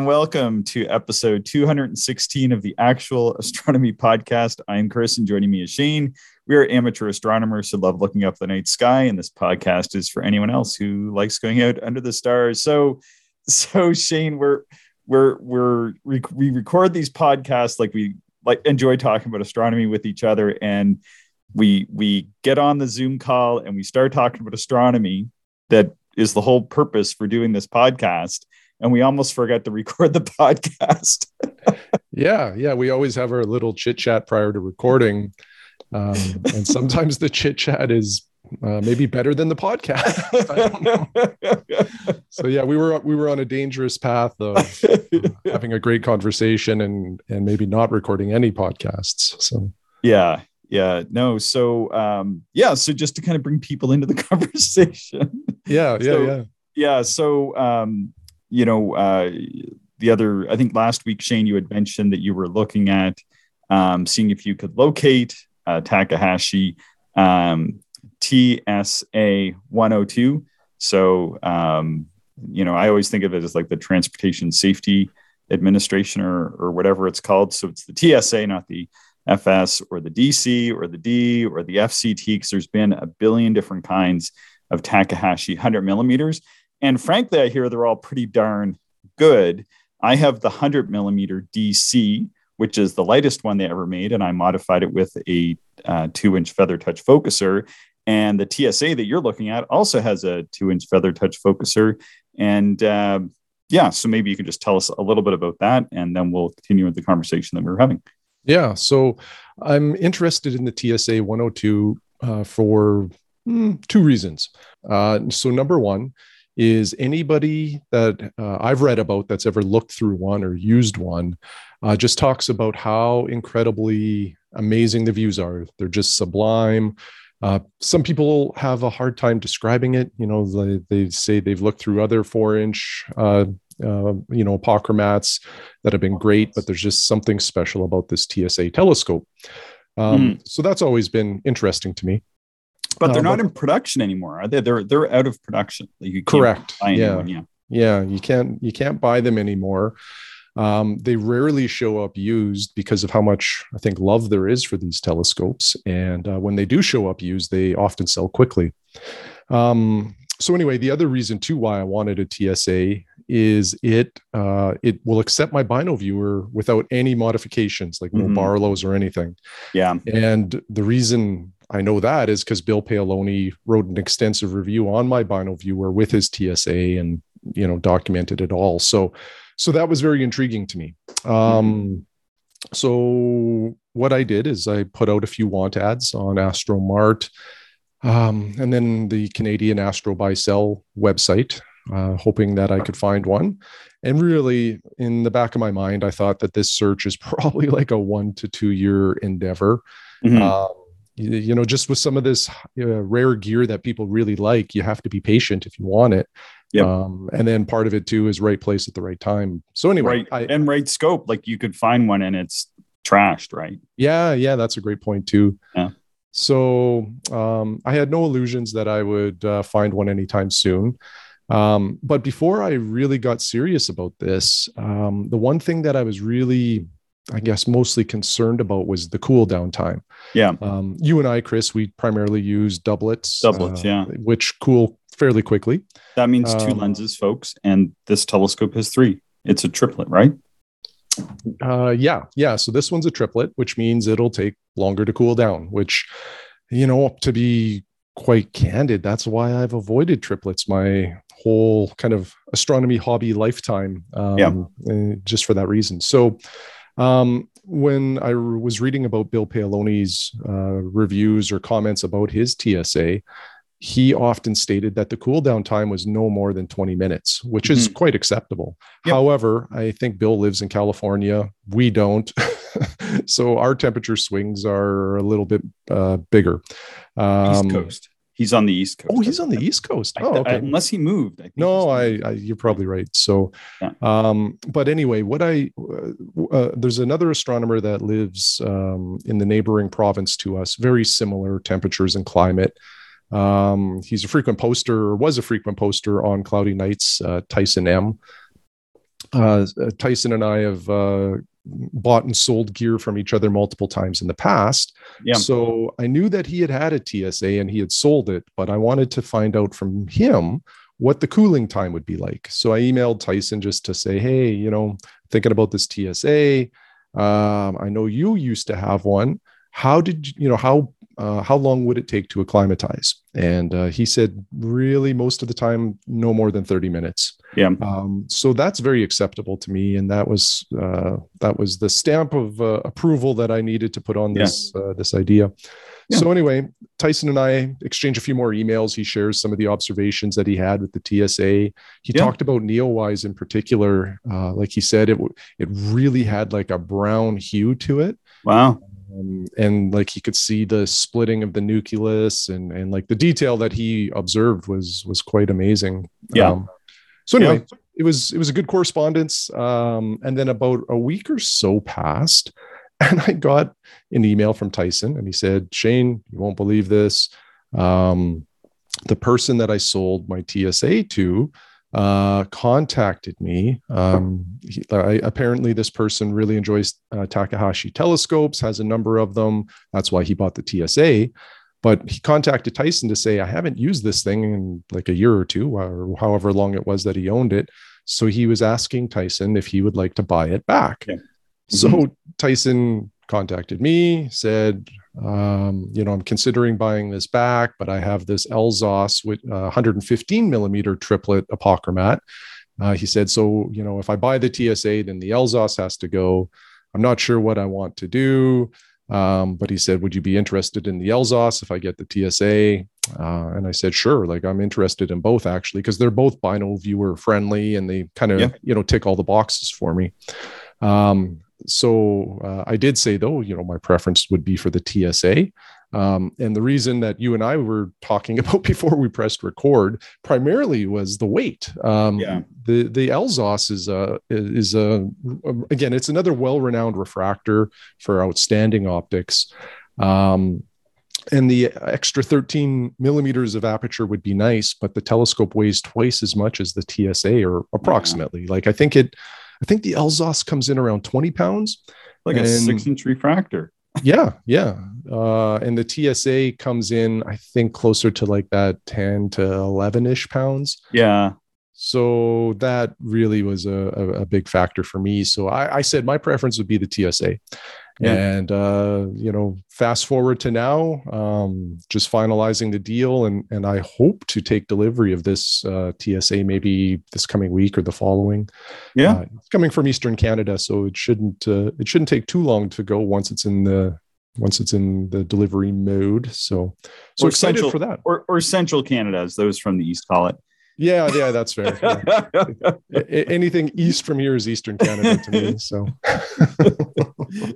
and welcome to episode 216 of the Actual Astronomy Podcast. I'm Chris, and joining me is Shane. We are amateur astronomers who love looking up the night sky, and this podcast is for anyone else who likes going out under the stars. So, so Shane, we're we're we're we record these podcasts like we like enjoy talking about astronomy with each other, and we we get on the Zoom call and we start talking about astronomy. That is the whole purpose for doing this podcast and we almost forgot to record the podcast. yeah, yeah, we always have our little chit chat prior to recording, um, and sometimes the chit chat is uh, maybe better than the podcast. so yeah, we were we were on a dangerous path of uh, having a great conversation and and maybe not recording any podcasts. So yeah, yeah, no. So um, yeah, so just to kind of bring people into the conversation. Yeah, yeah, so, yeah. Yeah. So um, you know, uh, the other, I think last week, Shane, you had mentioned that you were looking at um, seeing if you could locate uh, Takahashi um, TSA 102. So, um, you know, I always think of it as like the Transportation Safety Administration or, or whatever it's called. So it's the TSA, not the FS or the DC or the D or the FCT, because there's been a billion different kinds of Takahashi 100 millimeters. And frankly, I hear they're all pretty darn good. I have the 100 millimeter DC, which is the lightest one they ever made, and I modified it with a uh, two inch feather touch focuser. And the TSA that you're looking at also has a two inch feather touch focuser. And uh, yeah, so maybe you can just tell us a little bit about that, and then we'll continue with the conversation that we are having. Yeah, so I'm interested in the TSA 102 uh, for mm, two reasons. Uh, so, number one, is anybody that uh, I've read about that's ever looked through one or used one uh, just talks about how incredibly amazing the views are. They're just sublime. Uh, some people have a hard time describing it. You know, they, they say they've looked through other four inch, uh, uh, you know, apochromats that have been great, but there's just something special about this TSA telescope. Um, mm. So that's always been interesting to me. But they're uh, not but, in production anymore, are they? They're they're out of production. Like correct. yeah. yeah. Yeah. You can't you can't buy them anymore. Um, they rarely show up used because of how much I think love there is for these telescopes. And uh, when they do show up used, they often sell quickly. Um, so anyway, the other reason too why I wanted a TSA is it uh, it will accept my Bino viewer without any modifications, like mm-hmm. no Barlows or anything. Yeah. And the reason I know that is because Bill Paolini wrote an extensive review on my Bino viewer with his TSA and you know documented it all. So so that was very intriguing to me. Um, mm-hmm. So what I did is I put out a few want ads on Astromart, um, and then the Canadian Astro Buy Sell website, uh, hoping that I could find one. And really, in the back of my mind, I thought that this search is probably like a one to two year endeavor. Mm-hmm. Um, you know just with some of this rare gear that people really like you have to be patient if you want it. Yeah um, and then part of it too is right place at the right time. So anyway right I, and right scope like you could find one and it's trashed right? Yeah yeah that's a great point too. Yeah. So um, i had no illusions that i would uh, find one anytime soon. Um, but before i really got serious about this um, the one thing that i was really I guess mostly concerned about was the cool down time. Yeah. Um, you and I, Chris, we primarily use doublets. Doublets, uh, yeah. Which cool fairly quickly. That means two um, lenses, folks, and this telescope has three. It's a triplet, right? Uh, yeah, yeah. So this one's a triplet, which means it'll take longer to cool down. Which, you know, to be quite candid, that's why I've avoided triplets my whole kind of astronomy hobby lifetime. Um, yeah. Just for that reason. So um, when I was reading about Bill Paolini's uh, reviews or comments about his TSA, he often stated that the cool down time was no more than 20 minutes, which mm-hmm. is quite acceptable. Yep. However, I think Bill lives in California. We don't. so our temperature swings are a little bit uh, bigger. Um, East Coast. He's on the East Coast. Oh, he's on the East Coast. Oh, okay. I, unless he moved. I no, I, I, you're probably right. So, yeah. um, but anyway, what I uh, uh, there's another astronomer that lives um, in the neighboring province to us, very similar temperatures and climate. Um, he's a frequent poster, or was a frequent poster on cloudy nights. Uh, Tyson M. uh, Tyson and I have uh, bought and sold gear from each other multiple times in the past. Yeah. So I knew that he had had a TSA and he had sold it, but I wanted to find out from him what the cooling time would be like. So I emailed Tyson just to say, hey, you know, thinking about this TSA. Um, I know you used to have one. How did you, you know, how uh, how long would it take to acclimatize? And uh, he said, really, most of the time, no more than 30 minutes. Yeah. Um, so that's very acceptable to me, and that was uh, that was the stamp of uh, approval that I needed to put on this uh, this idea. Yeah. So anyway, Tyson and I exchange a few more emails. He shares some of the observations that he had with the TSA. He yeah. talked about Neowise in particular. Uh, like he said, it it really had like a brown hue to it. Wow. Um, and like he could see the splitting of the nucleus and and like the detail that he observed was was quite amazing. Yeah. Um, so anyway, yeah. it was it was a good correspondence. Um, and then about a week or so passed, and I got an email from Tyson, and he said, "Shane, you won't believe this. Um, the person that I sold my TSA to." Uh, contacted me. Um, he, I, apparently, this person really enjoys uh, Takahashi telescopes, has a number of them. That's why he bought the TSA. But he contacted Tyson to say, I haven't used this thing in like a year or two, or however long it was that he owned it. So he was asking Tyson if he would like to buy it back. Mm-hmm. So Tyson contacted me, said, um, you know, I'm considering buying this back, but I have this LZOS with uh, 115 millimeter triplet apochromat. Uh, he said, so, you know, if I buy the TSA, then the LZOS has to go. I'm not sure what I want to do. Um, but he said, Would you be interested in the LZOS if I get the TSA? Uh, and I said, Sure. Like I'm interested in both actually, because they're both bino viewer friendly and they kind of, yeah. you know, tick all the boxes for me. Um, so uh, I did say though, you know, my preference would be for the TSA. Um, and the reason that you and I were talking about before we pressed record primarily was the weight. Um, yeah. The the LZOS is a is a again it's another well renowned refractor for outstanding optics. Um, and the extra 13 millimeters of aperture would be nice, but the telescope weighs twice as much as the TSA, or approximately. Yeah. Like I think it I think the LZOS comes in around 20 pounds. Like and, a six inch refractor. yeah. Yeah. Uh, and the TSA comes in, I think, closer to like that 10 to 11 ish pounds. Yeah. So that really was a, a, a big factor for me. So I, I, said my preference would be the TSA. Yeah. And uh, you know, fast forward to now, um, just finalizing the deal, and and I hope to take delivery of this uh, TSA maybe this coming week or the following. Yeah, uh, it's coming from Eastern Canada, so it shouldn't uh, it shouldn't take too long to go once it's in the once it's in the delivery mode. So so or excited central, for that. Or or Central Canada, as those from the East call it. Yeah, yeah, that's fair. Yeah. Anything east from here is Eastern Canada to me. So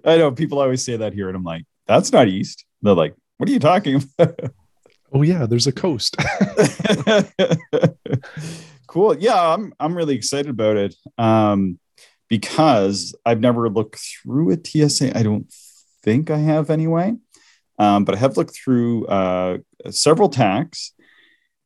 I know people always say that here, and I'm like, that's not east. They're like, what are you talking about? Oh yeah, there's a coast. cool. Yeah, I'm I'm really excited about it. Um, because I've never looked through a TSA. I don't think I have anyway. Um, but I have looked through uh, several Taks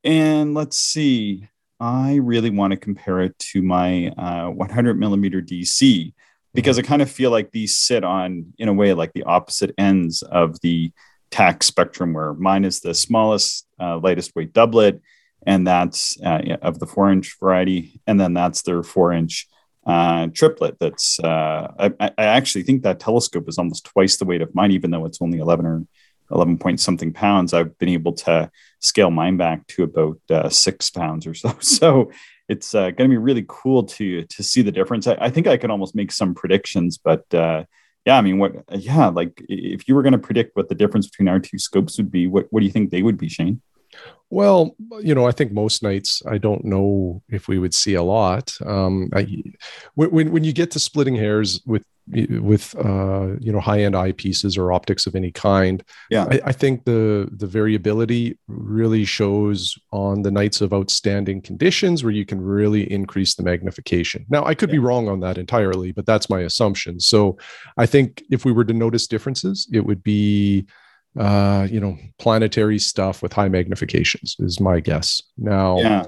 and let's see, I really want to compare it to my uh, 100 millimeter DC because I kind of feel like these sit on, in a way, like the opposite ends of the Tak spectrum, where mine is the smallest, uh, lightest weight doublet, and that's uh, of the four inch variety. And then that's their four inch uh, triplet. That's, uh, I, I, actually think that telescope is almost twice the weight of mine, even though it's only 11 or 11 point something pounds, I've been able to scale mine back to about uh, six pounds or so. So it's uh, going to be really cool to to see the difference. I, I, think I can almost make some predictions, but uh, yeah, I mean, what? Yeah, like if you were going to predict what the difference between our two scopes would be, what what do you think they would be, Shane? Well, you know, I think most nights I don't know if we would see a lot. Um, I, when when you get to splitting hairs with with uh, you know high end eyepieces or optics of any kind. Yeah, I, I, think the the variability really shows on the nights of outstanding conditions where you can really increase the magnification. Now, I could yeah. be wrong on that entirely, but that's my assumption. So, I think if we were to notice differences, it would be uh, you know planetary stuff with high magnifications is my guess. Now, yeah.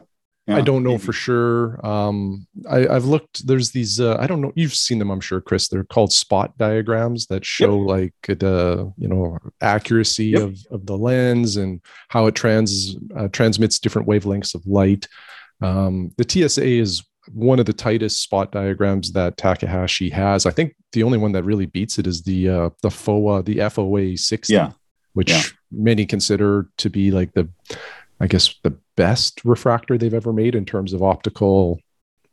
Yeah, I don't know maybe. for sure. Um, I, have looked. There's these. Uh, I don't know. You've seen them, I'm sure, Chris. They're called spot diagrams that show yep. like the you know accuracy yep. of of the lens and how it trans uh, transmits different wavelengths of light. Um, the TSA is one of the tightest spot diagrams that Takahashi has. I think the only one that really beats it is the uh, the FOA, the FOA 60, yeah. which yeah. many consider to be like the, I guess, the best refractor they've ever made in terms of optical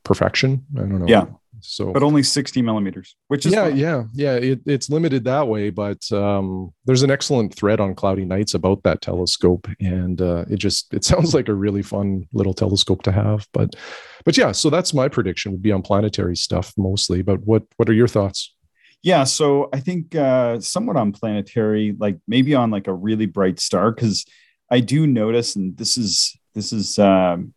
perfection. I don't know. Yeah. So, but only 60 millimeters, which is yeah, fine. yeah, yeah. It, it's limited that way, but um, there's an excellent thread on Cloudy Nights about that telescope, and uh, it just it sounds like a really fun little telescope to have. But, but yeah, so that's my prediction would be on planetary stuff mostly. But what what are your thoughts? Yeah, so I think uh, somewhat on planetary, like maybe on like a really bright star, because I do notice, and this is this is um,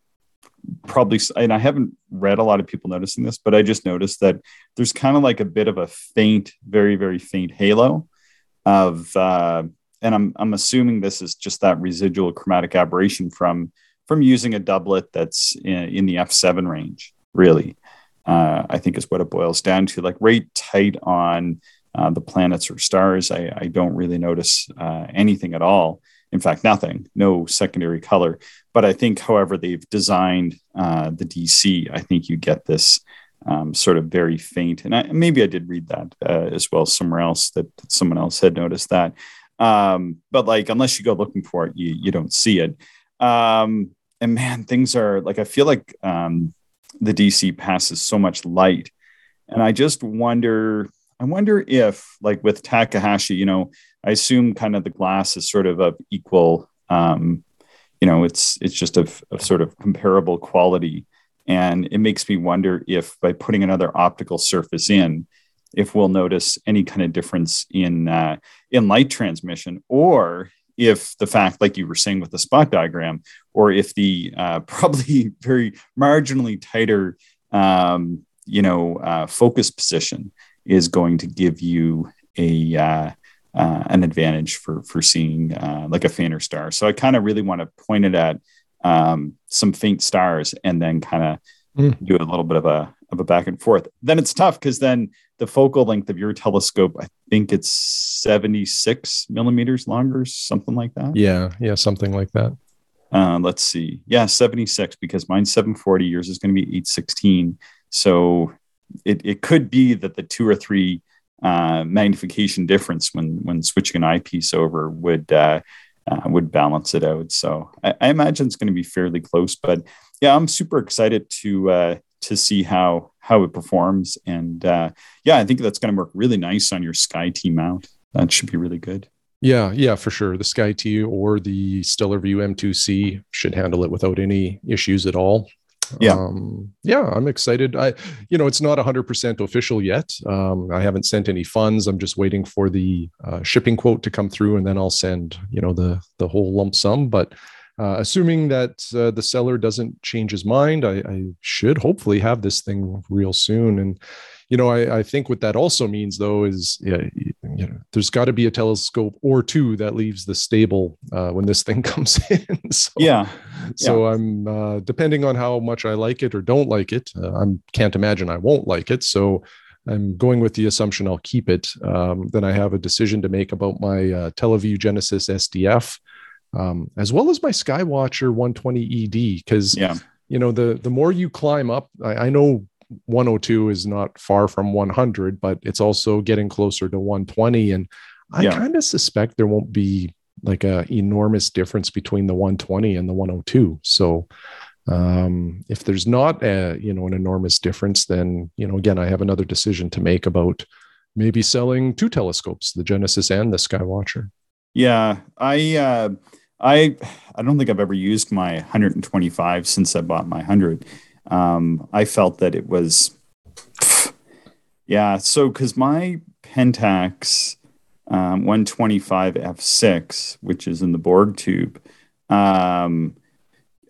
probably and i haven't read a lot of people noticing this but i just noticed that there's kind of like a bit of a faint very very faint halo of uh, and i'm i'm assuming this is just that residual chromatic aberration from from using a doublet that's in, in the f7 range really. Uh, i think is what it boils down to like right tight on uh, the planets or stars. I, I don't really notice uh, anything at all in fact, nothing, no secondary color. But I think, however, they've designed uh, the DC, I think you get this um, sort of very faint. And I, maybe I did read that uh, as well somewhere else that, that, someone else had noticed that. Um, but like, unless you go looking for it, you, you don't see it. Um, and man, things are like, I feel like um, the DC passes so much light. And I just wonder, I wonder if, like with Takahashi, you know, I assume kind of the glass is sort of of equal. Um, you know, it's it's just of, of sort of comparable quality, and it makes me wonder if by putting another optical surface in, if we'll notice any kind of difference in uh, in light transmission, or if the fact, like you were saying with the spot diagram, or if the uh, probably very marginally tighter, um, you know, uh, focus position is going to give you a uh, uh, an advantage for for seeing uh, like a fainter star. So I kind of really want to point it at um, some faint stars and then kind of mm. do a little bit of a of a back and forth. Then it's tough because then the focal length of your telescope, I think it's 76 millimeters longer, something like that. Yeah, yeah, something like that. Uh, let's see. Yeah, 76 because mine's 740, yours is going to be 816. So it, it could be that the two or three uh, magnification difference when when switching an eyepiece over would uh, uh, would balance it out. So I, I imagine it's going to be fairly close. But yeah, I'm super excited to uh, to see how how it performs. And uh, yeah, I think that's going to work really nice on your SkyTee mount. That should be really good. Yeah, yeah, for sure. The SkyTee or the Stellarvue M2C should handle it without any issues at all yeah. Um, yeah i'm excited. I you know it's not 100% official yet. Um, i haven't sent any funds. I'm just waiting for the uh, shipping quote to come through and then i'll send you know the the whole lump sum. But uh, assuming that uh, the seller doesn't change his mind I, I should hopefully have this thing real soon. And you know, I, I think what that also means though is, you know, there's got to be a telescope or two that leaves the stable uh, when this thing comes in. so, yeah. So yeah. I'm uh, depending on how much I like it or don't like it. Uh, I can't imagine I won't like it. So I'm going with the assumption I'll keep it. Um, then I have a decision to make about my uh, TeleVue Genesis SDF, um, as well as my Skywatcher 120 ED. Because yeah. you know the the more you climb up, I, I know 102 is not far from 100, but it's also getting closer to 120. And I yeah. kind of suspect there won't be like a enormous difference between the 120 and the 102. So um, if there's not a you know an enormous difference, then you know again I have another decision to make about maybe selling two telescopes, the Genesis and the Skywatcher. Yeah, I uh, I I don't think I've ever used my 125 since I bought my 100 um, I felt that it was, yeah. So because my Pentax um, 125 f6, which is in the Borg tube, um,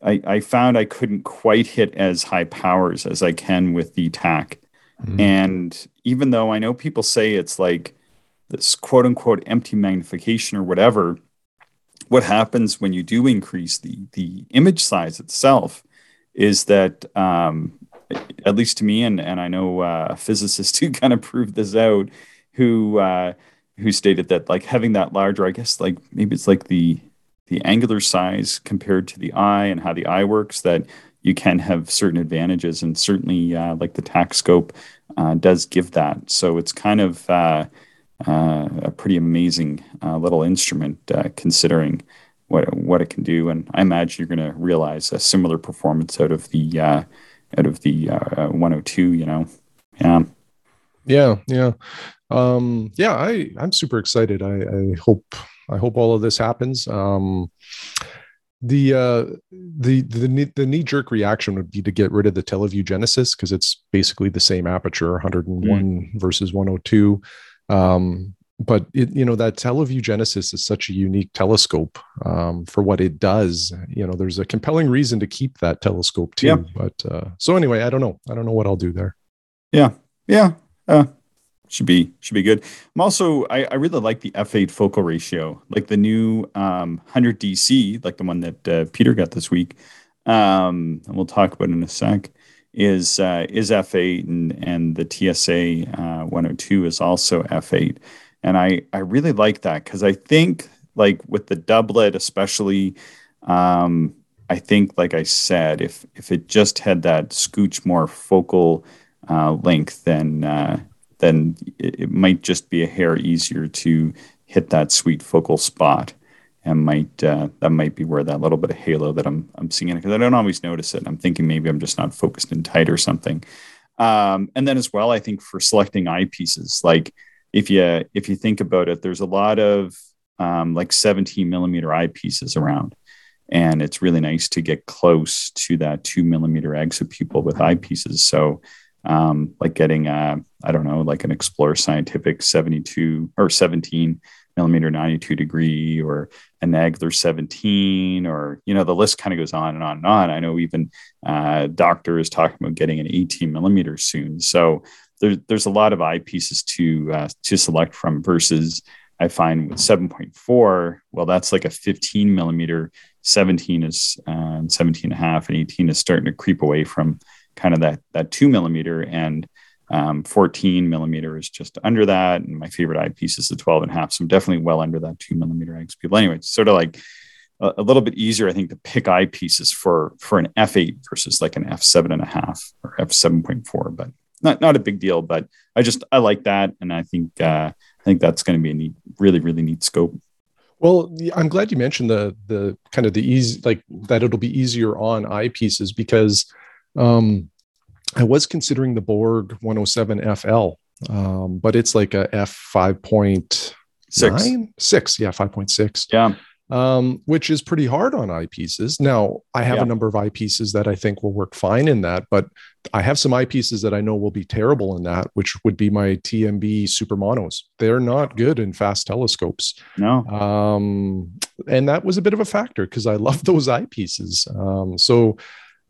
I, I, found I couldn't quite hit as high powers as I can with the Tak. Mm-hmm. And even though I know people say it's like this quote unquote empty magnification or whatever, what happens when you do increase the the image size itself is that um, at least to me, and and I know uh, physicists who kind of proved this out, who uh, who stated that like having that larger, I guess like maybe it's like the the angular size compared to the eye and how the eye works that you can have certain advantages and certainly uh, like the TacScope uh, does give that. So it's kind of uh, uh a pretty amazing little instrument considering what what it can do and i imagine you're going to realize a similar performance out of the uh, out of the uh, 102 you know? Yeah. Yeah yeah. Um yeah i i'm super excited. I i hope i hope all of this happens. Um the uh the the the knee jerk reaction would be to get rid of the TeleVue genesis because it's basically the same aperture 101 mm. versus 102 um but it you know that TeleVue genesis is such a unique telescope um, for what it does you know there's a compelling reason to keep that telescope too yeah. but uh, so anyway i don't know i don't know what i'll do there yeah yeah uh, should be should be good. I'm also I, I really like the f8 focal ratio, like the new um, 100 DC, like the one that uh, Peter got this week. Um, and we'll talk about in a sec. Is uh, is f8 and and the TSA uh, 102 is also f8, and I I really like that because I think like with the doublet especially. Um, I think, like I said, if if it just had that scooch more focal uh, length, then uh, then it, it, might just be a hair easier to hit that sweet focal spot and might uh, that might be where that little bit of halo that I'm I'm seeing because I don't always notice it. I'm thinking maybe I'm just not focused in tight or something. Um, and then as well, I think for selecting eyepieces, like if you if you think about it, there's a lot of um, like 17 millimeter eyepieces around, and it's really nice to get close to that two millimeter exit pupil with eyepieces. So um, like getting a, I don't know, like an Explore Scientific 72 or 17 millimeter 92 degree or a Nagler 17 or, you know, the list kind of goes on and on and on. I know even uh, Doctor is talking about getting an 18 millimeter soon. So there's, there's a lot of eyepieces to, uh, to select from versus I find with 7.4, well, that's like a 15 millimeter, 17 is uh, 17 and a half and 18 is starting to creep away from kind of that that two millimeter and um, 14 millimeter is just under that. And my favorite eyepiece is the 12 and a half. So I'm definitely well under that two millimeter exit pupil. Anyway, it's sort of like a, a, little bit easier, I think, to pick eyepieces for for an f8 versus like an f7 and a half or f7.4, but not not a big deal. But I just I like that, and I think uh, I think that's going to be a neat, really really neat scope. Well, I'm glad you mentioned the the kind of the easy like that it'll be easier on eyepieces because um, I was considering the Borg 107 FL, um, but it's like a f 5.6. Six, yeah, 5.6. Yeah. Um, which is pretty hard on eyepieces. Now, I have yeah. a number of eyepieces that I think will work fine in that, but I have some eyepieces that I know will be terrible in that, which would be my TMB super monos. They're not good in fast telescopes. No. Um, and that was a bit of a factor because I love those eyepieces. Um, so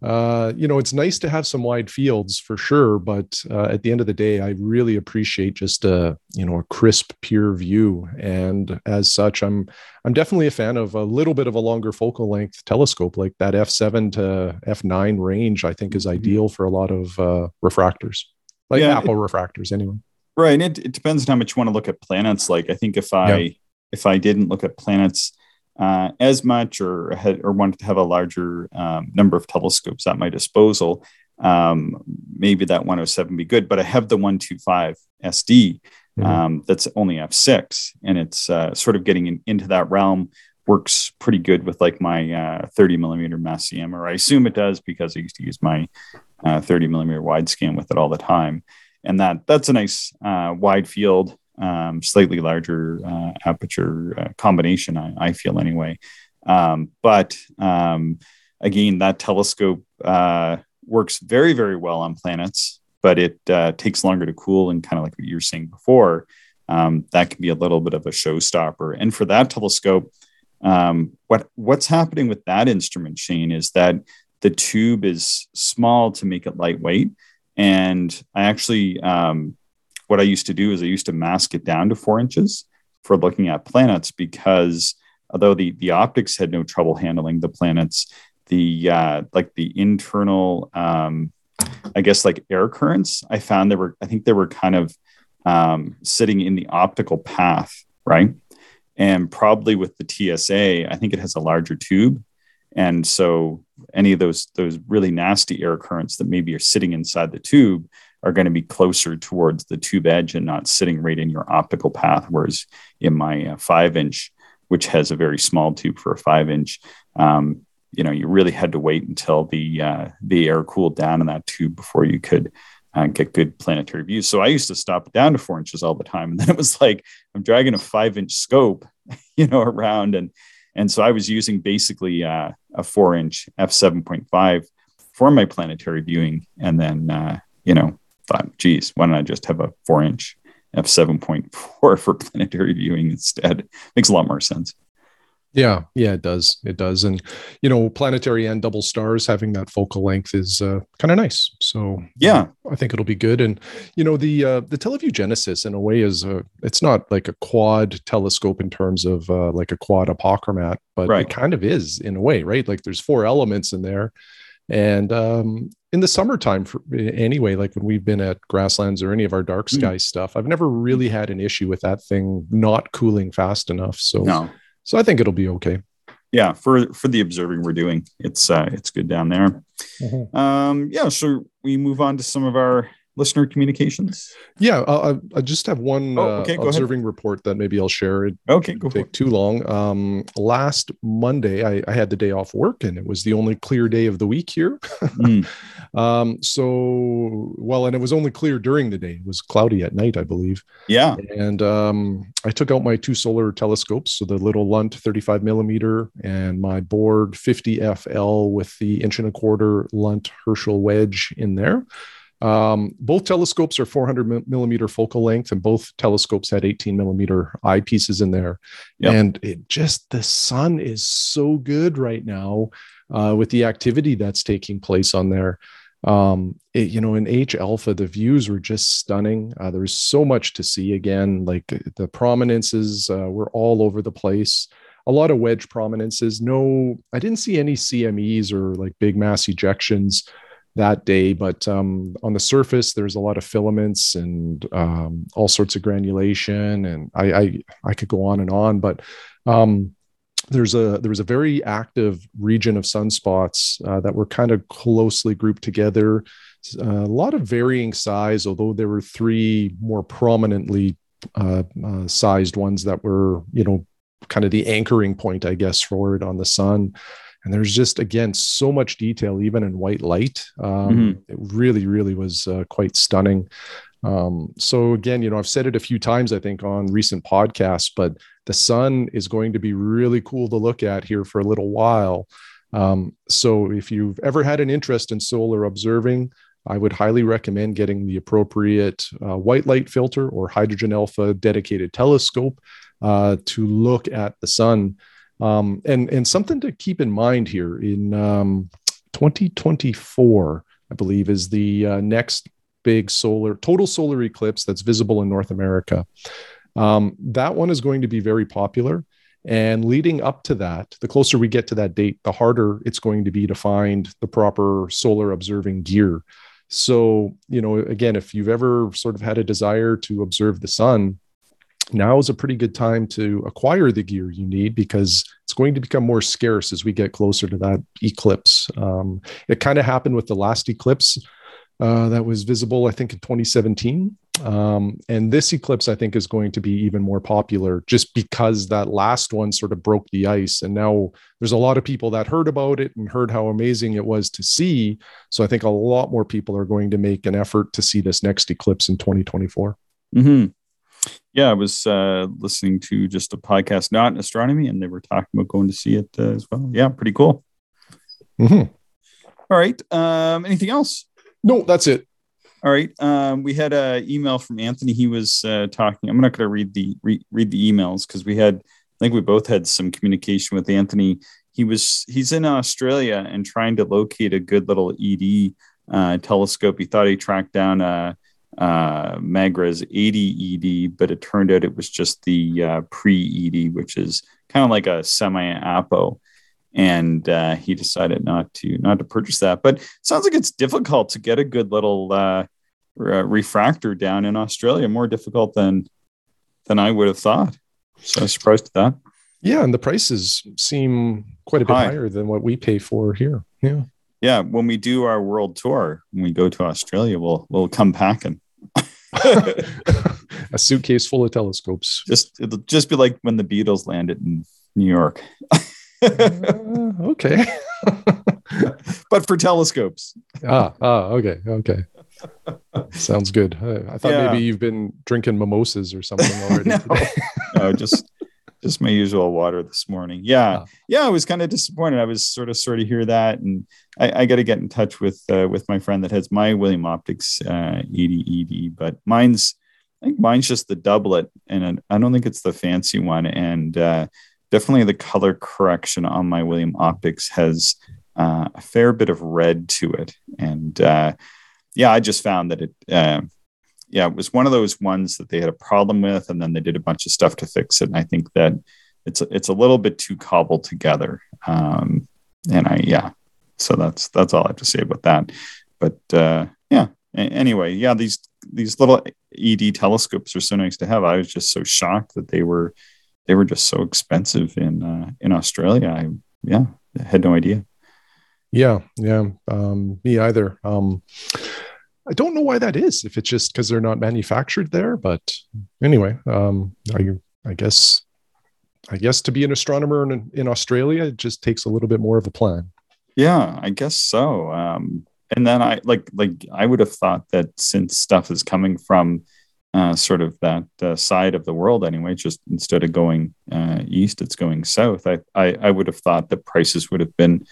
uh, you know, it's nice to have some wide fields for sure, but uh, at the end of the day, I really appreciate just a you know a crisp, pure view, and as such, I'm I'm definitely a fan of a little bit of a longer focal length telescope, like that f7 to f9 range. I think is mm-hmm. ideal for a lot of uh, refractors, like yeah, Apple it, refractors, anyway. Right, and it, it depends on how much you want to look at planets. Like I think if I if I didn't look at planets uh, as much or had, or wanted to have a larger um, number of telescopes at my disposal, um, maybe that 107 be good. But I have the 125 SD mm-hmm. um, that's only f6, and it's uh, sort of getting in, into that realm. Works pretty good with like my uh, 30 millimeter Messier, or I assume it does because I used to use my uh, 30 millimeter wide scan with it all the time. And that that's a nice uh, wide field um, slightly larger uh, aperture uh, combination, I, I, feel anyway. Um, but um, again, that telescope uh, works very, very well on planets, but it uh, takes longer to cool. And kind of like what you were saying before, um, that can be a little bit of a showstopper. And for that telescope, um, what what's happening with that instrument, Shane, is that the tube is small to make it lightweight. And I actually um, what I used to do is I used to mask it down to four inches for looking at planets because although the, the optics had no trouble handling the planets, the uh, like the internal, um, I guess like air currents. I found they were, I think they were kind of um, sitting in the optical path, right? And probably with the TSA, I think it has a larger tube, and so any of those those really nasty air currents that maybe are sitting inside the tube are going to be closer towards the tube edge and not sitting right in your optical path. Whereas in my uh, five inch, which has a very small tube for a five inch, um, you know, you really had to wait until the uh, the air cooled down in that tube before you could uh, get good planetary views. So I used to stop down to four inches all the time, and then it was like I'm dragging a five inch scope, you know, around, and and so I was using basically uh, a four inch f seven point five for my planetary viewing, and then uh, you know thought, geez, why don't I just have a four inch f7.4 for planetary viewing instead? Makes a lot more sense. Yeah, yeah, it does. It does. And you know, planetary and double stars having that focal length is uh, kind of nice. So yeah, I think it'll be good. And you know, the uh, the Televue Genesis in a way is a it's not like a quad telescope in terms of uh, like a quad apochromat, but right. it kind of is in a way, right? Like there's four elements in there. And um, in the summertime, for, anyway, like when we've been at grasslands or any of our dark hmm. sky mm. stuff, I've never really had an issue with that thing not cooling fast enough. So, no. so I think it'll be okay. Yeah, for for the observing we're doing, it's uh, it's good down there. Mm-hmm. Um, yeah, so we move on to some of our listener communications? Yeah, uh, I just have one oh, okay, uh, observing ahead. report that maybe I'll share. It okay, go take too long. Um, last Monday, I, I, had the day off work, and it was the only clear day of the week here. mm. um, so, well, and it was only clear during the day. It was cloudy at night, I believe. Yeah. And um, I took out my two solar telescopes, so the little Lunt 35 millimeter and my Borg 50 FL with the inch and a quarter Lunt Herschel wedge in there. Um, both telescopes are 400 millimeter focal length, and both telescopes had 18 millimeter eyepieces in there. Yep. And it just the sun is so good right now uh, with the activity that's taking place on there. Um, it, you know, in H alpha, the views were just stunning. Uh, there's so much to see again, like the prominences uh, were all over the place. A lot of wedge prominences. No, I didn't see any CMEs or like big mass ejections that day. But um, on the surface, there's a lot of filaments and um, all sorts of granulation, and I, I, I could go on and on. But um, there's a there was a very active region of sunspots uh, that were kind of closely grouped together. Uh, a lot of varying size, although there were three more prominently uh, uh sized ones that were, you know, kind of the anchoring point, I guess, for it on the sun and there's just again so much detail even in white light. Um, mm-hmm. it really really was uh, quite stunning. Um, so again you know i've said it a few times i think on recent podcasts but the sun is going to be really cool to look at here for a little while. Um, so if you've ever had an interest in solar observing I would highly recommend getting the appropriate uh, white light filter or hydrogen alpha dedicated telescope uh, to look at the sun um, and and something to keep in mind here in um, 2024, I believe, is the uh, next big solar total solar eclipse that's visible in North America. Um, that one is going to be very popular. And leading up to that, the closer we get to that date, the harder it's going to be to find the proper solar observing gear. So, you know, again, if you've ever sort of had a desire to observe the sun, now is a pretty good time to acquire the gear you need because it's going to become more scarce as we get closer to that eclipse. Um, it kind of happened with the last eclipse uh, that was visible, I think, in 2017. Um, and this eclipse, I think, is going to be even more popular just because that last one sort of broke the ice. And now there's a lot of people that heard about it and heard how amazing it was to see. So I think a lot more people are going to make an effort to see this next eclipse in 2024. Mm-hmm yeah, I was uh, listening to just a podcast, not in astronomy, and they were talking about going to see it uh, as well. Yeah, pretty cool. Mm-hmm. All right. Um, anything else? No, that's it. All right. Um, we had an email from Anthony. He was uh, talking. I'm not going to read the re- read the emails because we had. I think we both had some communication with Anthony. He was he's in Australia and trying to locate a good little ED uh, telescope. He thought he tracked down a uh, Megrez 80 ED, but it turned out it was just the uh, pre ED, which is kind of like a semi Apo. and uh, he decided not to not to purchase that. But sounds like it's difficult to get a good little uh, refractor down in Australia. More difficult than than I would have thought. So I was surprised at that. Yeah, and the prices seem quite a bit High. higher than what we pay for here. Yeah. Yeah, when we do our world tour, when we go to Australia, we'll we'll come packing. a suitcase full of telescopes. Just it'll just be like when the Beatles landed in New York. uh, okay. but for telescopes. ah, ah, okay, okay. Sounds good. I, I thought yeah. maybe you've been drinking mimosas or something already. no, no, just just my usual water this morning. Yeah, oh. yeah, I was kind of disappointed. I was sort of sort of hear that, and I, I got to get in touch with uh, with my friend that has my William Optics uh, ED but mine's I think mine's just the doublet, and I don't think it's the fancy one. And uh, definitely the color correction on my William Optics has uh, a fair bit of red to it, and uh, yeah, I just found that it uh, yeah, it was one of those ones that they had a problem with, and then they did a bunch of stuff to fix it. And I think that it's it's a little bit too cobbled together. Um, and I yeah, so that's that's all I have to say about that. But uh, yeah, anyway, yeah, these these little ED telescopes are so nice to have. I was just so shocked that they were they were just so expensive in uh, in Australia. I yeah, had no idea. Yeah, yeah, um, me either. Um, I don't know why that is. If it's just because they're not manufactured there, but anyway, um, I, I guess, I guess to be an astronomer in, in Australia, it just takes a little bit more of a plan. Yeah, I guess so. Um, and then I like like I would have thought that since stuff is coming from uh, sort of that uh, side of the world anyway, just instead of going uh, east, it's going south. I, I I would have thought that prices would have been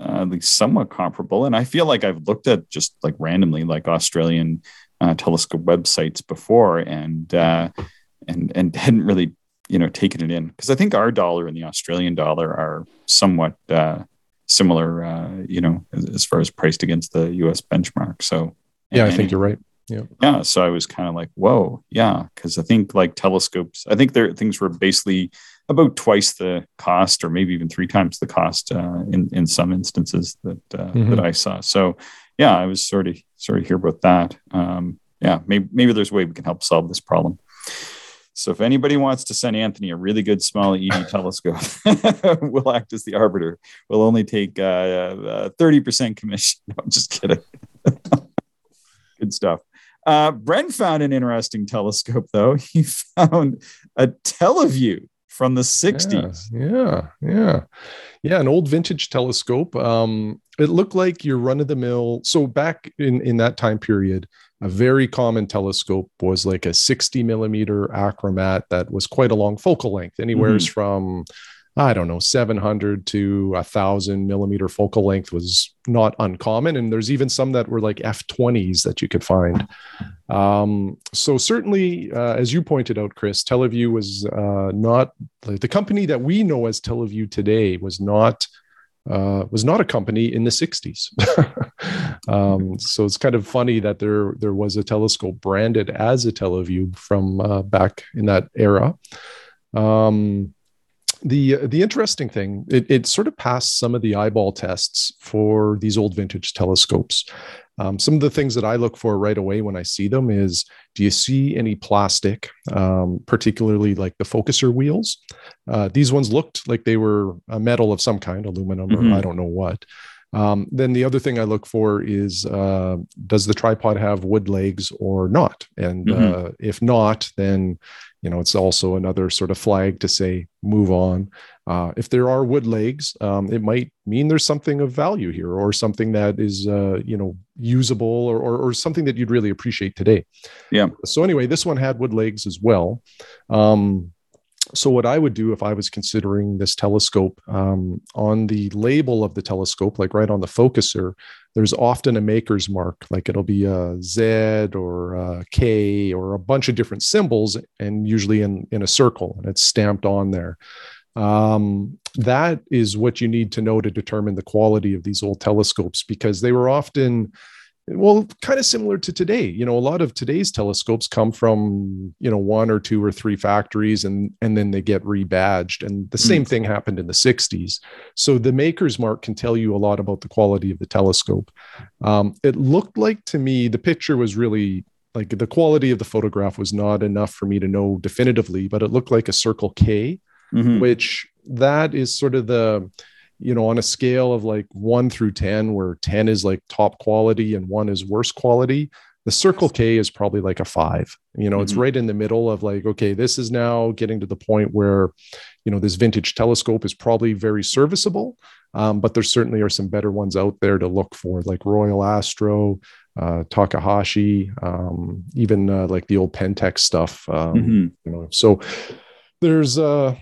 uh, at least somewhat comparable. And I feel like I've looked at just like randomly, like Australian uh, telescope websites before, and uh, and and hadn't really you know taken it in because I think our dollar and the Australian dollar are somewhat uh, similar, uh, you know, as, as, far as priced against the U.S. benchmark. So yeah, I think you're right. Yeah. Yeah. So I was kind of like, whoa, yeah, because I think like telescopes, I think there things were basically about twice the cost, or maybe even three times the cost uh, in in some instances that uh, mm-hmm. that I saw. So, yeah, I was sort of sort of here about that. Um, yeah, maybe maybe there's a way we can help solve this problem. So, if anybody wants to send Anthony a really good small ED telescope, we'll act as the arbiter. We'll only take uh, uh, thirty percent commission. No, I'm just kidding. good stuff. Uh, Brent found an interesting telescope, though. He found a Televue from the 60s. Yeah, yeah, yeah. Yeah, an old vintage telescope. Um, it looked like your run of the mill. So back in, in that time period, a very common telescope was like a 60 millimeter achromat that was quite a long focal length, anywhere mm-hmm. from I don't know, 700 to a thousand millimeter focal length was not uncommon. And there's even some that were like F20s that you could find. Um, so certainly, uh, as you pointed out, Chris, Televue was uh, not the company that we know as Televue today was not uh, was not a company in the 60s. um, so it's kind of funny that there there was a telescope branded as a Televue from uh, back in that era. Um, the the interesting thing it, it sort of passed some of the eyeball tests for these old vintage telescopes um, some of the things that i look for right away when i see them is do you see any plastic um, particularly like the focuser wheels uh, these ones looked like they were a metal of some kind aluminum mm-hmm. or i don't know what um, then the other thing I look for is uh, does the tripod have wood legs or not? And mm-hmm. uh, if not, then you know it's also another sort of flag to say move on. Uh, if there are wood legs um, it might mean there's something of value here or something that is uh, you know usable or, or, or, something that you'd really appreciate today. Yeah. So anyway this one had wood legs as well. Um, so what i would do if i was considering this telescope um, on the label of the telescope like right on the focuser there's often a maker's mark like it'll be a z or a k or a bunch of different symbols and usually in in a circle and it's stamped on there. Um, that is what you need to know to determine the quality of these old telescopes because they were often well kind of similar to today you know a lot of today's telescopes come from you know one or two or three factories and and then they get rebadged and the same mm. thing happened in the 60s so the maker's mark can tell you a lot about the quality of the telescope um, it looked like to me the picture was really like the quality of the photograph was not enough for me to know definitively but it looked like a circle k mm-hmm. which that is sort of the you know, on a scale of like one through 10, where 10 is like top quality and one is worst quality, the Circle K is probably like a five. You know, mm-hmm. it's right in the middle of like, okay, this is now getting to the point where, you know, this vintage telescope is probably very serviceable. Um, but there certainly are some better ones out there to look for, like Royal Astro, uh, Takahashi, um, even uh, like the old Pentax stuff. Um, mm-hmm. You know, so there's uh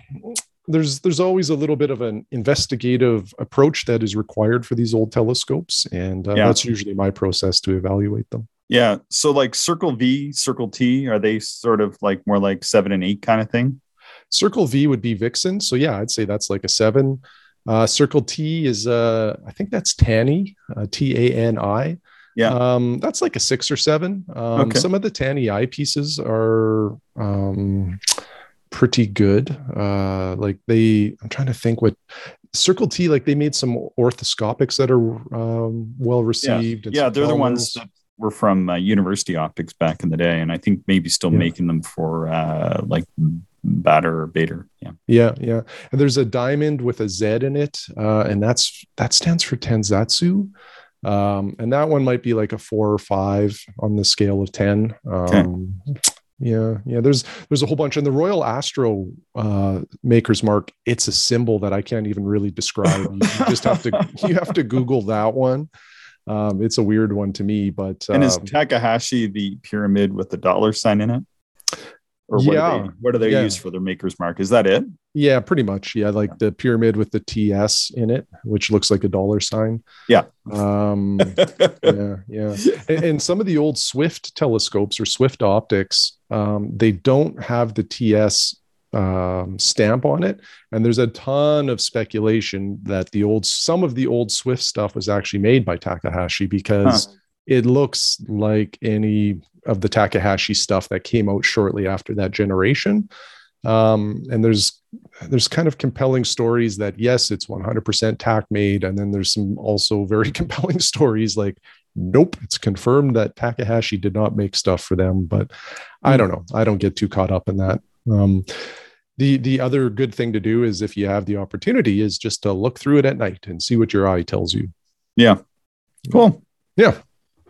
there's there's always a little bit of an investigative approach that is required for these old telescopes and uh, yeah. that's usually my process to evaluate them. Yeah so like circle v circle t are they sort of like more like seven and eight kind of thing? Circle v would be vixen so yeah i'd say that's like a seven. Uh, circle t is uh i think that's tani uh, t-a-n-i yeah. Um that's like a six or seven. Um okay. some of the tani eyepieces are um pretty good. Uh, like they, I'm trying to think what Circle T, like they made some orthoscopics that are um, well received. Yeah, yeah they're the ones that were from uh, University Optics back in the day, and I think maybe still yeah. making them for uh, like batter or bader yeah yeah yeah and there's a diamond with a z in it uh, and that's that stands for tensatsu um, and that one might be like a four or five on the scale of 10 um, okay yeah yeah there's there's a whole bunch. And the royal astro uh maker's mark it's a symbol that i can't even really describe. You, you just have to you have to google that one. Um it's a weird one to me but and is um, takahashi the pyramid with the dollar sign in it or what yeah. do they, what do they yeah. use for their maker's mark? Is that it? Yeah, pretty much. Yeah, like yeah. the pyramid with the TS in it, which looks like a dollar sign. Yeah. Um, yeah, yeah. And, and, some of the old Swift telescopes or Swift optics, um, they don't have the TS um, stamp on it, and there's a ton of speculation that the old some of the old Swift stuff was actually made by Takahashi because. Huh it looks like any of the Takahashi stuff that came out shortly after that generation. Um, and there's there's kind of compelling stories that yes, it's 100% Tak made, and then there's some also very compelling stories like nope, it's confirmed that Takahashi did not make stuff for them. But I don't know. I don't get too caught up in that. Um, the the other good thing to do is if you have the opportunity is just to look through it at night and see what your eye tells you. Yeah. Cool. Yeah.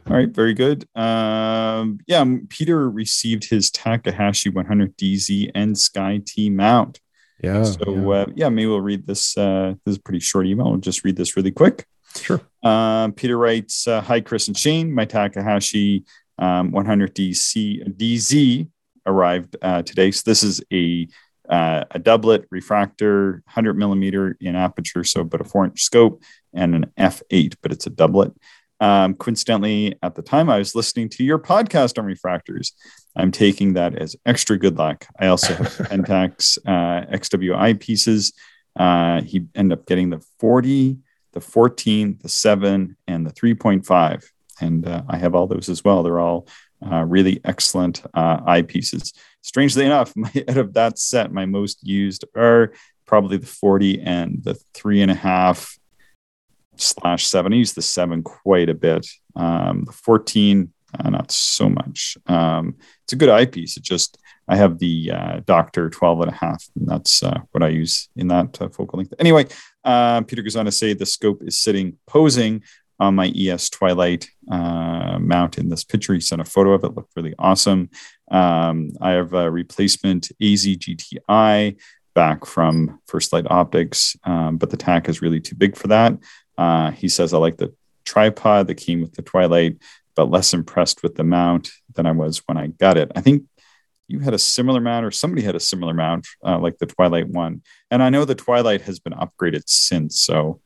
All right, very good. Um, yeah, Peter received his Takahashi 100 DZ and Sky T mount. Yeah. So yeah, uh, yeah maybe we'll read this. Uh, this is a pretty short email. We'll just read this really quick. Sure. Uh, Peter writes, uh, "Hi, Chris and Shane. My Takahashi um, 100 DC DZ arrived uh, today. So this is a uh, a doublet refractor, 100 millimeter in aperture, so but a four inch scope, and an f8, but it's a doublet. Um, coincidentally, at the time I was listening to your podcast on refractors. I'm taking that as extra good luck. I also have Pentax uh, XW eyepieces. Uh, he ended up getting the 40, the 14, the 7, and the 3.5. And uh, I have all those as well. They're all uh, really excellent uh, eyepieces. Strangely enough, my, out of that set, my most used are probably the 40 and the three and a half slash seven. I use the seven quite a bit. Um, the 14, uh, not so much. Um, it's a good eyepiece. It just, I have the uh, Docter 12 and a half, and that's uh, what I use in that uh, focal length. Anyway, uh, Peter goes on to say the scope is sitting posing on my ES Twilight uh, mount in this picture. He sent a photo of it, looked really awesome. Um, I have a replacement AZ GTI back from First Light Optics, um, but the Tak is really too big for that. Uh, he says, I like the tripod that came with the Twilight, but less impressed with the mount than I was when I got it. I think you had a similar mount, or somebody had a similar mount, uh, like the Twilight one. And I know the Twilight has been upgraded since. So,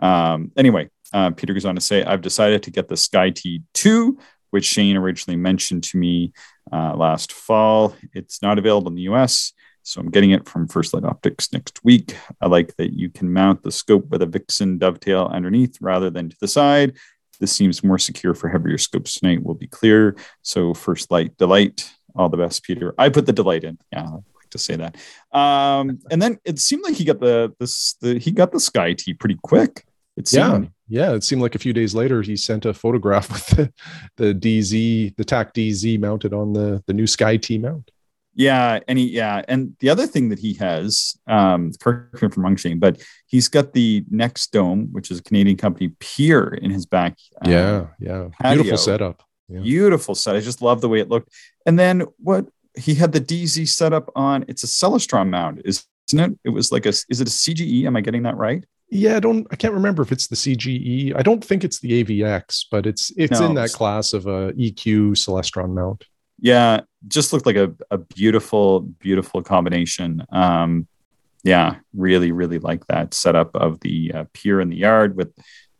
um, anyway, uh, Peter goes on to say, I've decided to get the Sky T2, which Shane originally mentioned to me uh, last fall. It's not available in the US. So I'm getting it from First Light Optics next week. I like that you can mount the scope with a Vixen dovetail underneath rather than to the side. This seems more secure for heavier scopes tonight. Will be clear. So first light, delight. All the best, Peter. I put the delight in. Yeah, I like to say that. Um, and then it seemed like he got the this the he got the Sky T pretty quick. It seemed. Yeah, yeah. It seemed like a few days later he sent a photograph with the, the DZ, the Tak DZ mounted on the the new Sky T mount. Yeah, and he yeah, and the other thing that he has, um, correct me from Mungshane, but he's got the NexDome, which is a Canadian company, Pier in his back. Um, yeah, yeah, patio. beautiful setup. Yeah. Beautiful set. I just love the way it looked. And then what he had the DZ set up on. It's a Celestron mount, isn't it? It was like a. Is it a CGE? Am I getting that right? Yeah, I don't. I can't remember if it's the CGE. I don't think it's the AVX, but it's it's no, in that class of a EQ Celestron mount yeah just looked like a, a beautiful beautiful combination. Um yeah really really like that setup of the uh, pier in the yard with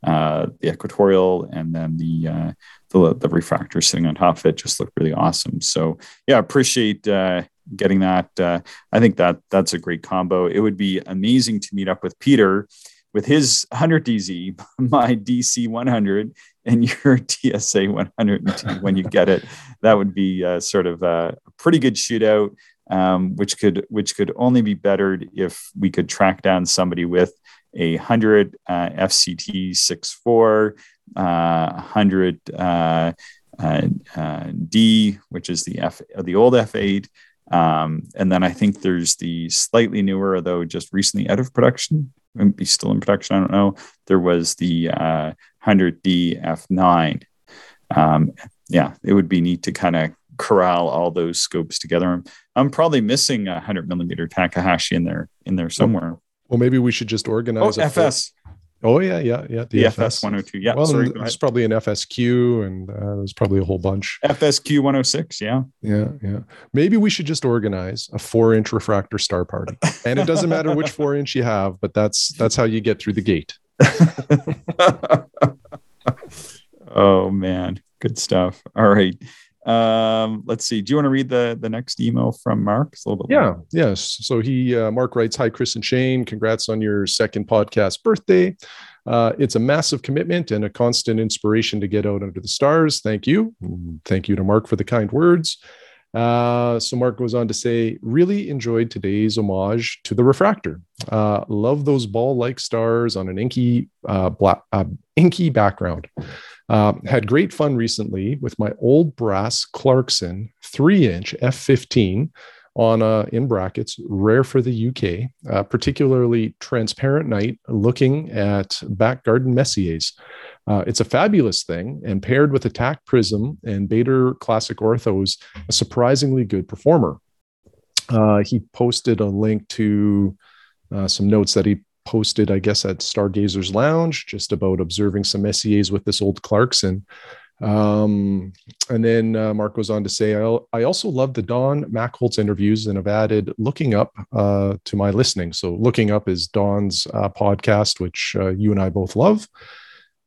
uh the equatorial and then the uh the, the refractor sitting on top of it just looked really awesome. So yeah appreciate uh getting that. Uh i think that that's a great combo. It would be amazing to meet up with peter with his 100 DZ, my DC 100, and your TSA 102 when you get it. That would be uh, sort of a pretty good shootout, um, which could which could only be bettered if we could track down somebody with a 100 uh, FCT 64, uh, 100 uh, uh, uh, D, which is the F the old F8. Um, and then I think there's the slightly newer, though just recently out of production, be still in production. I don't know. There was the uh, 100D F9. Um, yeah, it would be neat to kind of corral all those scopes together. I'm, I'm probably missing a 100 millimeter Takahashi in there in there somewhere. Well, maybe we should just organize. Oh, FS. Oh yeah, yeah, yeah. The, the FS. 102. Yeah. Well, Sorry, there's probably an FSQ, and uh, there's probably a whole bunch. FSQ 106. Yeah. Yeah, yeah. Maybe we should just organize a four-inch refractor star party, and it doesn't matter which four-inch you have, but that's that's how you get through the gate. oh man, good stuff. All right. Um, let's see. Do you want to read the the next email from Mark? It's a little bit yeah, yes. So he uh, Mark writes, "Hi, Chris and Shane. Congrats on your second podcast birthday. Uh, it's a massive commitment and a constant inspiration to get out under the stars. Thank you. Thank you to Mark for the kind words." Uh, so Mark goes on to say, really enjoyed today's homage to the refractor. Uh, love those ball-like stars on an inky, uh, black, uh, inky background. Uh, had great fun recently with my old brass Clarkson three inch F15 on a, in brackets, rare for the UK, uh, particularly transparent night looking at back garden Messiers. Uh, it's a fabulous thing, and paired with a Tak Prism and Baader Classic Orthos, a surprisingly good performer. Uh, he posted a link to uh, some notes that he posted, I guess, at Stargazers Lounge, just about observing some Messiers with this old Clarkson. Um, and then uh, Mark goes on to say, I, I also love the Don Machholz interviews and have added looking up uh, to my listening. So, looking up is Don's uh, podcast, which uh, you and I both love.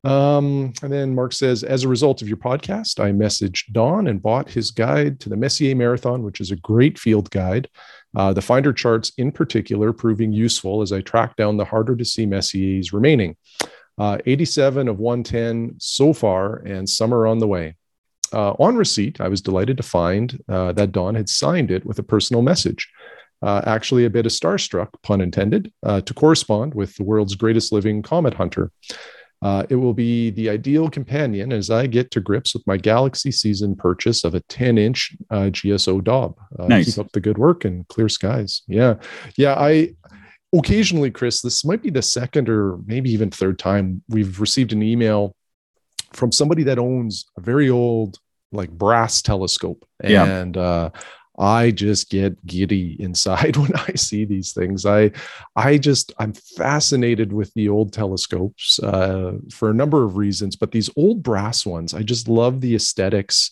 Um, and then Mark says, as a result of your podcast, I messaged Don and bought his guide to the Messier Marathon, which is a great field guide. Uh, the finder charts in particular proving useful as I track down the harder to see Messiers remaining. Uh, 87 of 110 so far, and some are on the way. Uh, on receipt, I was delighted to find uh, that Don had signed it with a personal message. Uh, actually, a bit of starstruck, pun intended, uh, to correspond with the world's greatest living comet hunter. Uh, it will be the ideal companion as I get to grips with my Galaxy season purchase of a 10 inch uh, GSO Dob. Uh, nice. Keep up the good work and clear skies. Yeah. Yeah. I occasionally, Chris, this might be the second or maybe even third time we've received an email from somebody that owns a very old like brass telescope. And yeah. uh, I just get giddy inside when I see these things. I, I just I'm fascinated with the old telescopes uh, for a number of reasons, but these old brass ones, I just love the aesthetics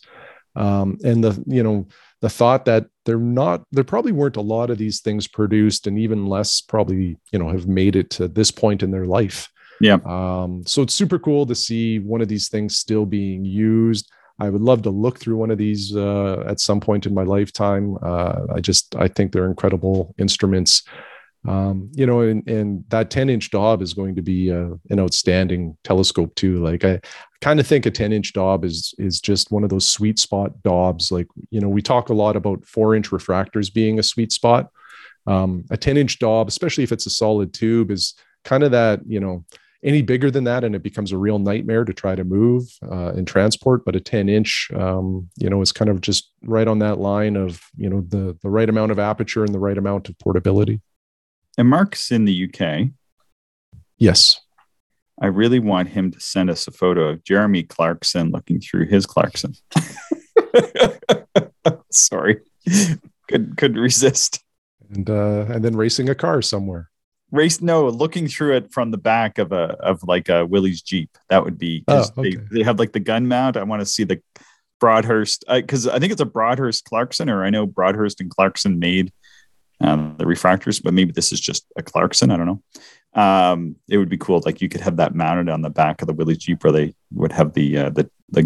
um, and the you know the thought that they're not there probably weren't a lot of these things produced, and even less probably you know have made it to this point in their life. Yeah. Um, so it's super cool to see one of these things still being used. I would love to look through one of these uh, at some point in my lifetime. Uh, I just I think they're incredible instruments. Um, you know, and, and that 10 inch Dob is going to be uh, an outstanding telescope too. Like I kind of think a 10 inch Dob is is just one of those sweet spot Dobs. Like you know, we talk a lot about four inch refractors being a sweet spot. Um, a 10 inch Dob, especially if it's a solid tube, is kind of that you know any bigger than that and it becomes a real nightmare to try to move uh, and transport but a 10 inch um, you know is kind of just right on that line of you know the the right amount of aperture and the right amount of portability. And mark's in the uk yes. I really want him to send us a photo of jeremy clarkson looking through his clarkson. Sorry. Could couldn't resist. And uh and then racing a car somewhere race no looking through it from the back of a of like a Willys jeep that would be oh, okay. they, they have like the gun mount i want to see the broadhurst because I, I, think it's a broadhurst clarkson or i know broadhurst and clarkson made um, the refractors but maybe this is just a clarkson i don't know um, it would be cool like you could have that mounted on the back of the Willys jeep where they would have the uh, the the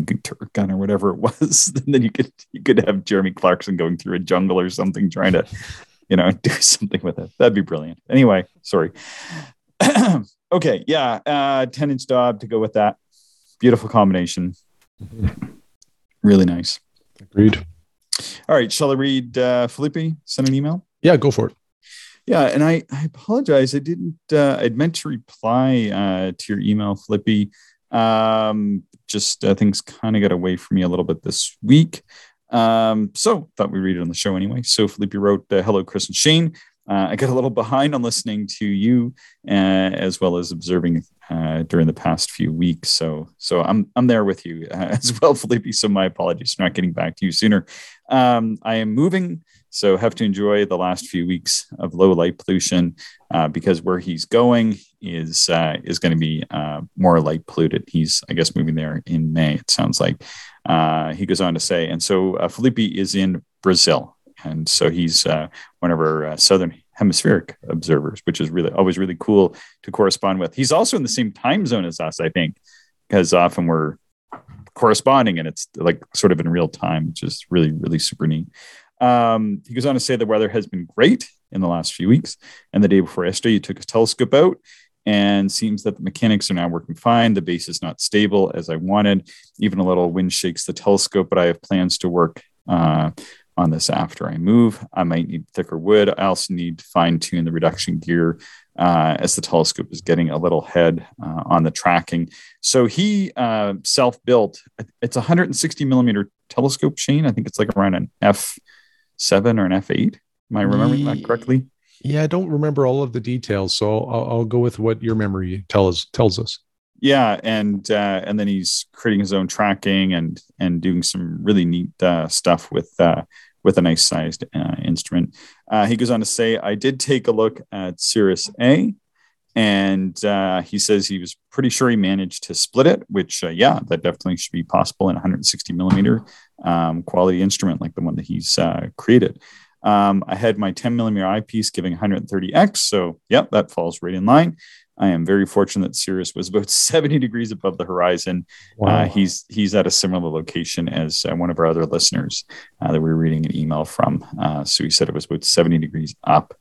gun or whatever it was and then you could you could have jeremy clarkson going through a jungle or something trying to you know, do something with it. That'd be brilliant. Anyway, sorry. okay, yeah, uh, 10 inch Dob to go with that. Beautiful combination. Really nice. Agreed. All right, shall I read uh, Felipe send an email? Yeah, go for it. Yeah, and I, I apologize. I didn't. Uh, I'd meant to reply uh, to your email, Flippy. Um, just uh, things kind of got away from me a little bit this week. Um, so thought we'd read it on the show anyway. So Felipe wrote, uh, "Hello, Chris and Shane. Uh, I got a little behind on listening to you uh, as well as observing uh, during the past few weeks. So, so I'm I'm there with you uh, as well, Felipe. So my apologies for not getting back to you sooner. Um, I am moving, so have to enjoy the last few weeks of low light pollution uh, because where he's going is uh, is going to be more light polluted. He's I guess moving there in May. It sounds like. he goes on to say, and so Felipe is in Brazil and so he's uh, one of our uh, southern hemispheric observers, which is really always really cool to correspond with. He's also in the same time zone as us, I think, because often we're corresponding and it's like sort of in real time, which is really really super neat. Um, he goes on to say the weather has been great in the last few weeks, and the day before yesterday, you took a telescope out and seems that the mechanics are now working fine. The base is not stable as I wanted. Even a little wind shakes the telescope, but I have plans to work uh, on this after I move. I might need thicker wood. I also need to fine tune the reduction gear uh, as the telescope is getting a little head uh, on the tracking. So he uh, self built, it's a 160 millimeter telescope, Shane. I think it's like around an F7 or an F8. Am I remembering that correctly? Yeah, I don't remember all of the details. So I'll, I'll go with what your memory tells tells us yeah and uh, and then he's creating his own tracking and and doing some really neat uh, stuff with uh, with a nice sized uh, instrument uh, he goes on to say i did take a look at Sirius A and uh, he says he was pretty sure he managed to split it which yeah that definitely should be possible in 160 millimeter um, quality instrument like the one that he's created um, I had my 10 millimeter eyepiece giving 130x. So, yeah, that falls right in line. I am very fortunate that Sirius was about 70 degrees above the horizon. Uh, wow. Uh, he's he's at a similar location as uh, one of our other listeners uh, that we were reading an email from. Uh, so he said it was about 70 degrees up.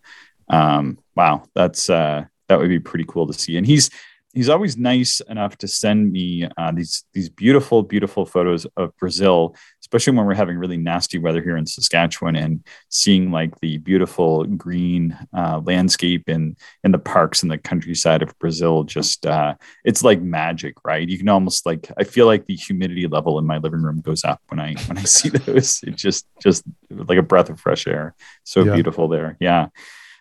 Um, wow, that's uh, that would be pretty cool to see. And he's he's always nice enough to send me these these beautiful beautiful photos of Brazil especially when we're having really nasty weather here in Saskatchewan and seeing like the beautiful green uh, landscape in in the parks and the countryside of Brazil. Just uh, it's like magic, right? You can almost like I feel like the humidity level in my living room goes up when I when I see those. It just just like a breath of fresh air. So yeah. beautiful there. Yeah.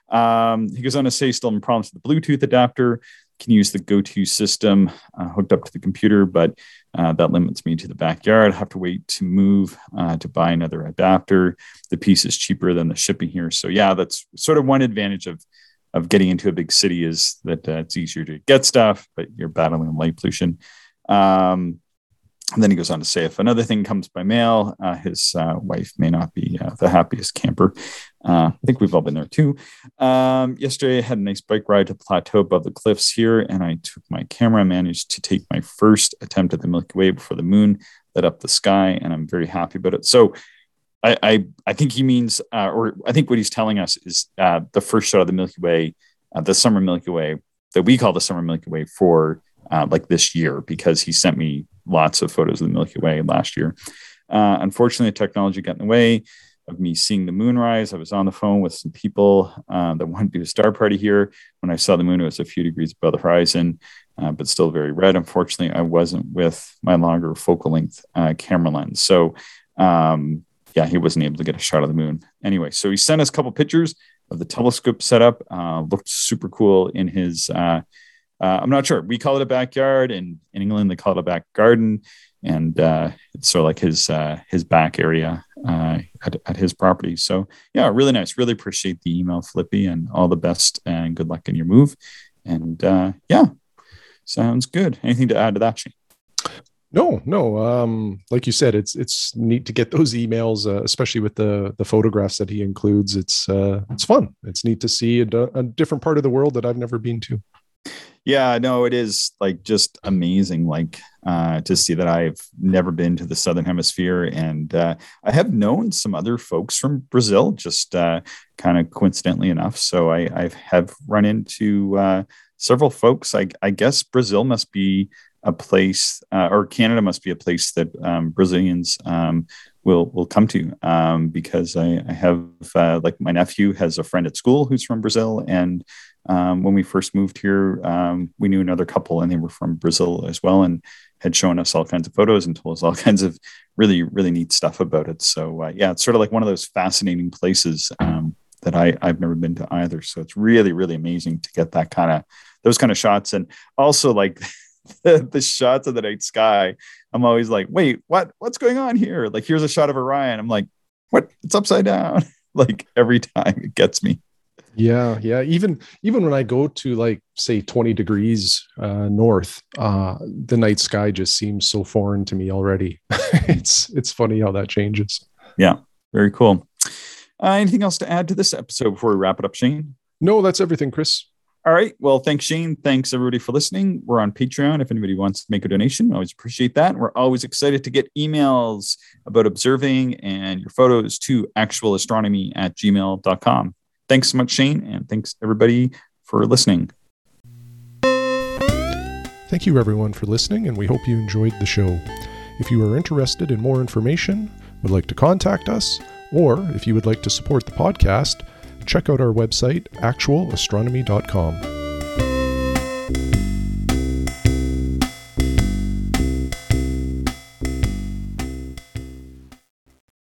Um, he goes on to say, still in problems with the Bluetooth adapter can use the go-to system uh, hooked up to the computer, but uh, that limits me to the backyard. I have to wait to move uh, to buy another adapter. The piece is cheaper than the shipping here. So yeah, that's sort of one advantage of of getting into a big city is that uh, it's easier to get stuff, but you're battling light pollution. Um, and then he goes on to say, if another thing comes by mail, uh, his uh, wife may not be the happiest camper. Uh, I think we've all been there too. Um, yesterday, I had a nice bike ride to the plateau above the cliffs here, and I took my camera, managed to take my first attempt at the Milky Way before the moon lit up the sky, and I'm very happy about it. So, I I, I think he means, uh, or I think what he's telling us is uh, the first shot of the Milky Way, the summer Milky Way that we call the summer Milky Way for uh, like this year because he sent me lots of photos of the Milky Way last year. Uh, unfortunately, the technology got in the way of me seeing the moon rise. I was on the phone with some people uh, that wanted to do a star party here. When I saw the moon, it was a few degrees above the horizon, uh, but still very red. Unfortunately, I wasn't with my longer focal length uh, camera lens. So, um, yeah, he wasn't able to get a shot of the moon. Anyway, so he sent us a couple pictures of the telescope setup. Uh, looked super cool in his. Uh, I'm not sure. We call it a backyard, and in England they call it a back garden and uh, it's sort of like his uh, his back area uh, at, at, his property. So yeah, really nice. Really appreciate the email, Flippy, and all the best and good luck in your move. And uh, yeah, sounds good. Anything to add to that, Shane? No, no. Um, like you said, it's it's neat to get those emails, uh, especially with the the photographs that he includes. It's uh, it's fun. It's neat to see a, a different part of the world that I've never been to. Yeah, no, it is like just amazing, like uh, to see that I've never been to the southern hemisphere, and uh, I have known some other folks from Brazil, just uh, kind of coincidentally enough. So I, I have run into uh, several folks. I, I, guess Brazil must be a place, uh, or Canada must be a place that um, Brazilians um, will will come to um, because I, I have uh, like my nephew has a friend at school who's from Brazil, and um, when we first moved here, um, we knew another couple, and they were from Brazil as well, and had shown us all kinds of photos and told us all kinds of really really neat stuff about it. So uh, yeah, it's sort of like one of those fascinating places um, that I I've never been to either. So it's really really amazing to get that kind of those kind of shots, and also like. the, the shots of the night sky, I'm always like, wait, what? What's going on here? Like, here's a shot of Orion. I'm like, what? It's upside down. like every time it gets me. Yeah, yeah. Even even when I go to like say 20 degrees uh, north, uh, the night sky just seems so foreign to me already. it's it's funny how that changes. Yeah, very cool. Uh, anything else to add to this episode before we wrap it up, Shane? No, that's everything, Chris. All right. Well, thanks, Shane. Thanks, everybody, for listening. We're on Patreon. If anybody wants to make a donation, I always appreciate that. We're always excited to get emails about observing and your photos to actualastronomy at gmail.com. Thanks so much, Shane. And thanks, everybody, for listening. Thank you, everyone, for listening, and we hope you enjoyed the show. If you are interested in more information, would like to contact us, or if you would like to support the podcast, check out our website, actualastronomy.com.